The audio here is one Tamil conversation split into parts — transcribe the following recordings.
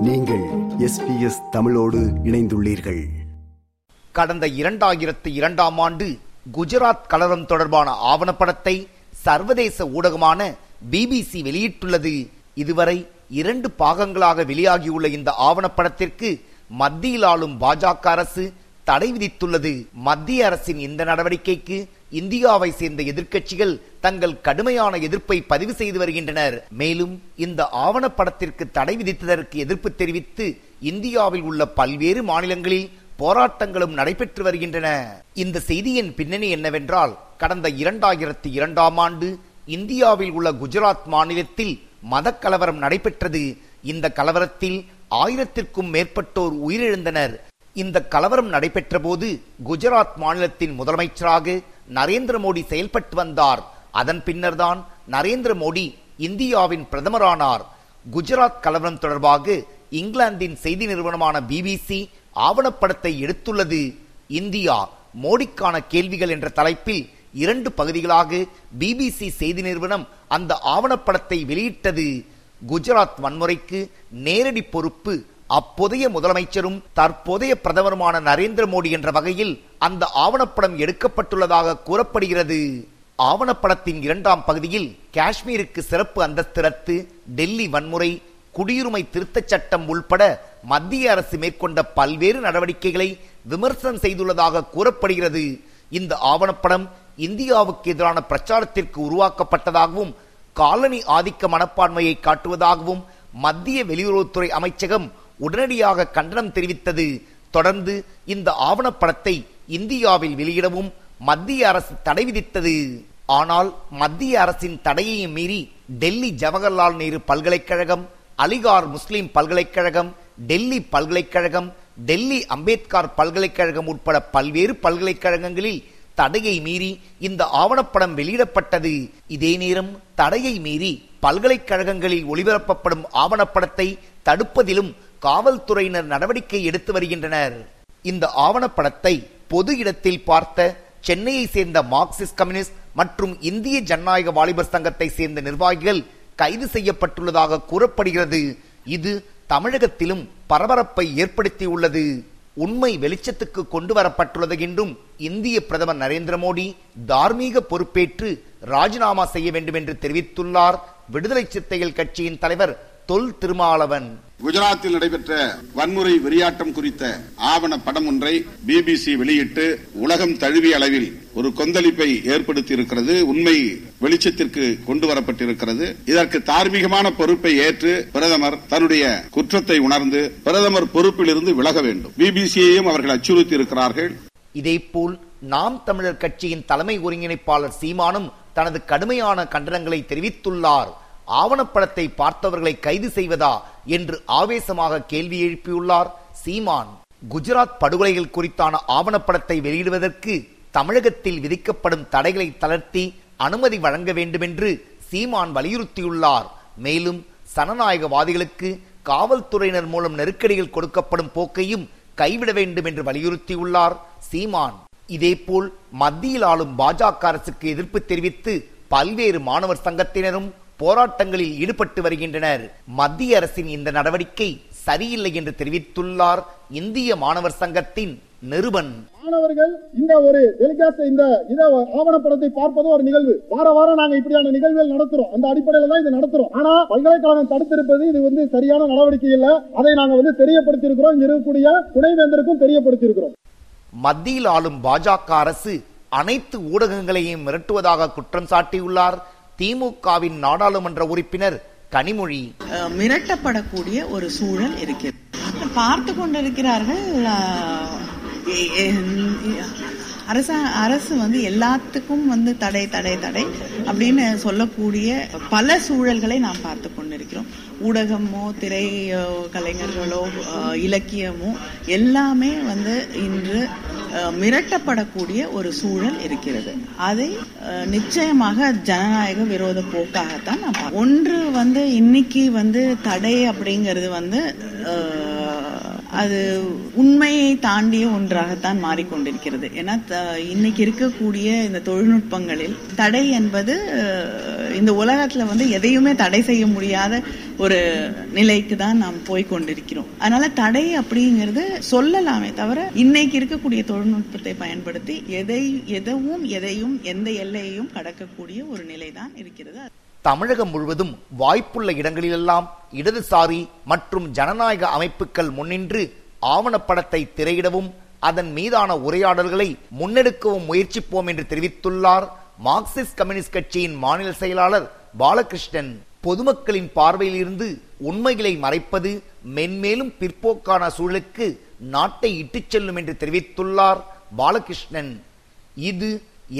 நீங்கள் எஸ்பிஎஸ் தமிழோடு இணைந்துள்ளீர்கள். கடந்த இரண்டாயிரத்து இரண்டாம் ஆண்டு குஜராத் கலரம் தொடர்பான ஆவணப்படத்தை சர்வதேச ஊடகமான பிபிசி வெளியிட்டுள்ளது. இதுவரை இரண்டு பாகங்களாக வெளியாகியுள்ள இந்த ஆவணப்படத்திற்கு மத்தியில் ஆளும் பாஜக அரசு தடை விதித்துள்ளது. மத்திய அரசின் இந்த நடவடிக்கைக்கு இந்தியாவை சேர்ந்த எதிர்க்கட்சிகள் தங்கள் கடுமையான எதிர்ப்பை பதிவு செய்து வருகின்றனர். மேலும் இந்த ஆவணப்படத்திற்கு தடை விதித்ததற்கு எதிர்ப்பு தெரிவித்து இந்தியாவில் உள்ள பல்வேறு மாநிலங்களில் போராட்டங்களும் நடைபெற்று வருகின்றன. இந்த செய்தியின் பின்னணி என்னவென்றால் கடந்த இரண்டாயிரத்தி இரண்டாம் ஆண்டு இந்தியாவில் உள்ள குஜராத் மாநிலத்தில் மத கலவரம் நடைபெற்றது. இந்த கலவரத்தில் ஆயிரத்திற்கும் மேற்பட்டோர் உயிரிழந்தனர். இந்த கலவரம் நடைபெற்ற போது குஜராத் மாநிலத்தின் முதலமைச்சராக நரேந்திர மோடி செயல்பட்டு வந்தார். அதன் பின்னர்தான் நரேந்திர மோடி இந்தியாவின் பிரதமரானார். குஜராத் கலவரம் தொடர்பாக இங்கிலாந்தின் செய்தி நிறுவனமான பிபிசி ஆவணப்படத்தை எடுத்துள்ளது. இந்தியா மோடிக்கான கேள்விகள் என்ற தலைப்பில் இரண்டு பகுதிகளாக பிபிசி செய்தி நிறுவனம் அந்த ஆவணப்படத்தை வெளியிட்டது. குஜராத் வன்முறைக்கு நேரடி பொறுப்பு அப்போதைய முதலமைச்சரும் தற்போதைய பிரதமருமான நரேந்திர மோடி என்ற வகையில் அந்த ஆவணப்படம் எடுக்கப்பட்டுள்ளதாக கூறப்படுகிறது. ஆவணப்படத்தின் இரண்டாம் பகுதியில் காஷ்மீருக்கு சிறப்பு அந்தஸ்து ரத்து டெல்லி வன்முறை குடியுரிமை திருத்தச் சட்டம் உள்பட மத்திய அரசு மேற்கொண்ட பல்வேறு நடவடிக்கைகளை விமர்சனம் செய்துள்ளதாக கூறப்படுகிறது. இந்த ஆவணப்படம் இந்தியாவுக்கு எதிரான பிரச்சாரத்திற்கு உருவாக்கப்பட்டதாகவும் காலனி ஆதிக்க மனப்பான்மையை காட்டுவதாகவும் மத்திய வெளியுறவுத்துறை அமைச்சகம் உடனடியாக கண்டனம் தெரிவித்தது. தொடர்ந்து இந்த ஆவணப்படத்தை இந்தியாவில் வெளியிடவும் மத்திய அரசு தடை விதித்தது. ஆனால் மத்திய அரசின் தடையையும் மீறி டெல்லி ஜவஹர்லால் நேரு பல்கலைக்கழகம் அலிகார் முஸ்லிம் பல்கலைக்கழகம் டெல்லி பல்கலைக்கழகம் டெல்லி அம்பேத்கர் பல்கலைக்கழகம் உட்பட பல்வேறு பல்கலைக்கழகங்களில் தடையை மீறி இந்த ஆவணப்படம் வெளியிடப்பட்டது. இதே நேரம் தடையை மீறி பல்கலைக்கழகங்களில் ஒளிபரப்பப்படும் ஆவணப்படத்தை தடுப்பதிலும் காவல்துறையினர் நடவடிக்கை எடுத்து வருகின்றனர். இந்த ஆவணப்படத்தை பொது இடத்தில் பார்த்த சென்னையை சேர்ந்த மார்க்சிஸ்ட் கம்யூனிஸ்ட் மற்றும் இந்திய ஜனநாயக வாலிபர் சங்கத்தை சேர்ந்த நிர்வாகிகள் கைது செய்யப்பட்டுள்ளதாக கூறப்படுகிறது. இது தமிழகத்திலும் பரபரப்பை ஏற்படுத்தியுள்ளது. உண்மை வெளிச்சத்துக்கு கொண்டு வரப்பட்டுள்ளது என்றும் இந்திய பிரதமர் நரேந்திர மோடி தார்மீக பொறுப்பேற்று ராஜினாமா செய்ய வேண்டும் என்று தெரிவித்துள்ளார். விடுதலை சித்தைகள் கட்சியின் தலைவர் தொல் திருமாவளவன் குஜராத்தில் நடைபெற்ற வன்முறை வெறியாட்டம் குறித்த ஆவண படம் ஒன்றை பிபிசி வெளியிட்டு உலகம் தழுவிய அளவில் ஒரு கொந்தளிப்பை ஏற்படுத்தி இருக்கிறது உண்மை வெளிச்சத்திற்கு கொண்டு வரப்பட்டிருக்கிறது. இதற்கு தார்மீகமான பொறுப்பை ஏற்று பிரதமர் தன்னுடைய குற்றத்தை உணர்ந்து பிரதமர் பொறுப்பிலிருந்து விலக வேண்டும். பிபிசியையும் அவர்கள் அச்சுறுத்தி இருக்கிறார்கள் இதேபோல் நாம் தமிழர் கட்சியின் தலைமை ஒருங்கிணைப்பாளர் சீமானும் தனது கடுமையான கண்டனங்களை தெரிவித்துள்ளார். ஆவணப்படத்தை பார்த்தவர்களை கைது செய்வதா என்று ஆவேசமாக கேள்வி எழுப்பியுள்ளார். சீமான் குஜராத் படுகொலைகள் குறித்தான ஆவணப்படத்தை வெளியிடுவதற்கு தமிழகத்தில் விதிக்கப்படும் தடைகளை தளர்த்தி அனுமதி வழங்க வேண்டும் என்று சீமான் வலியுறுத்தியுள்ளார். மேலும் சனநாயகவாதிகளுக்கு காவல்துறையினர் மூலம் நெருக்கடிகள் கொடுக்கப்படும் போக்கையும் கைவிட வேண்டும் என்று வலியுறுத்தியுள்ளார் சீமான். இதேபோல் மத்தியில் ஆளும் பாஜக அரசுக்கு எதிர்ப்பு தெரிவித்து பல்வேறு மாணவர் சங்கத்தினரும் போராட்டங்களில் ஈடுபட்டு வருகின்றனர். மத்திய அரசின் இந்த நடவடிக்கை சரியில்லை என்று தெரிவித்துள்ளார் இந்திய மாணவர் சங்கத்தின் நிருபன். மாணவர்கள் இந்த ஒரு டெலிகாஸ்ட் இந்த இத ஆவணப்படத்தை பார்ப்பது ஒரு நிகழ்வு. வார வாரம் நாங்க இப்படியான நிகழ்வுகள் நடத்துறோம். அந்த அடிப்படையில தான் இது நடத்துறோம். ஆனா பல்கலைக்கழகம் தடுத்திருப்பது இது வந்து சரியான நடவடிக்கை இல்ல. அதை நாங்க வந்து தெரியப்படுத்தி இருக்கிறோம் இங்க இருக்கக்கூடிய துணைவேந்தருக்கும் தெரியப்படுத்தி இருக்கிறோம் மத்தியில் ஆளும் பாஜக அரசு அனைத்து ஊடகங்களையும் மிரட்டுவதாக குற்றம் சாட்டியுள்ளார். திமுகவின் நாடாளுமன்ற உறுப்பினர் கனிமொழி. அஹ், மிரட்டப்படக்கூடிய ஒரு சூழல் இருக்கிறது. பார்த்து கொண்டிருக்கிறார்கள் அரசாங்க அரசு வந்து எல்லாத்துக்கும் வந்து தடை தடை தடை அப்படின்னு சொல்லக்கூடிய பல சூழல்களை நாம் பார்த்து கொண்டிருக்கிறோம். ஊடகமோ திரை கலைஞர்களோ இலக்கியமோ எல்லாமே வந்து இன்று மிரட்டப்படக்கூடிய ஒரு சூழல் இருக்கிறது. அதை நிச்சயமாக ஜனநாயக விரோத போக்காகத்தான் நான் ஒன்று வந்து இன்னைக்கு வந்து தடை அப்படிங்கிறது வந்து அது உண்மையை தாண்டிய ஒன்றாகத்தான் மாறிக்கொண்டிருக்கிறது. ஏன்னா த- இன்னைக்கு இருக்கக்கூடிய இந்த தொழில்நுட்பங்களில் தடை என்பது இந்த உலகத்துல வந்து எதையுமே தடை செய்ய முடியாத ஒரு நிலைக்கு தான் நாம் போய் கொண்டிருக்கிறோம் அதனால தடை அப்படிங்கிறது சொல்லலாமே தவிர இன்னைக்கு இருக்கக்கூடிய தொழில்நுட்பத்தை பயன்படுத்தி எதை எதவும் எதையும் எந்த எல்லையையும் கடக்கக்கூடிய ஒரு நிலை தான் இருக்கிறது. தமிழகம் முழுவதும் வாய்ப்புள்ள இடங்களிலெல்லாம் இடதுசாரி மற்றும் ஜனநாயக அமைப்புகள் முன்னின்று ஆவணப்படத்தை திரையிடவும் அதன் மீதான உரையாடல்களை முன்னெடுக்கவும் முயற்சிப்போம் என்று தெரிவித்துள்ளார் மார்க்சிஸ்ட் கம்யூனிஸ்ட் கட்சியின் மாநில செயலாளர் பாலகிருஷ்ணன். பொதுமக்களின் பார்வையில் இருந்து உண்மைகளை மறைப்பது மென்மேலும் பிற்போக்கான சூழலுக்கு நாட்டை இட்டுச் செல்லும் என்று தெரிவித்துள்ளார் பாலகிருஷ்ணன். இது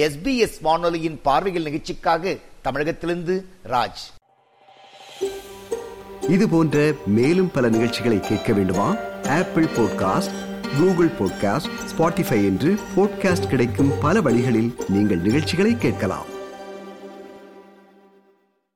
எஸ்பிஎஸ் வானொலியின் பார்வைகள் நிகழ்ச்சிக்காக தமிழகத்திலிருந்து ராஜ். இது போன்ற மேலும் பல நிகழ்ச்சிகளை கேட்க வேண்டுமா? Apple podcast Google podcast Spotify என்று பாட்காஸ்ட் கிடைக்கும் பல வழிகளில் நீங்கள் நிகழ்ச்சிகளை கேட்கலாம்.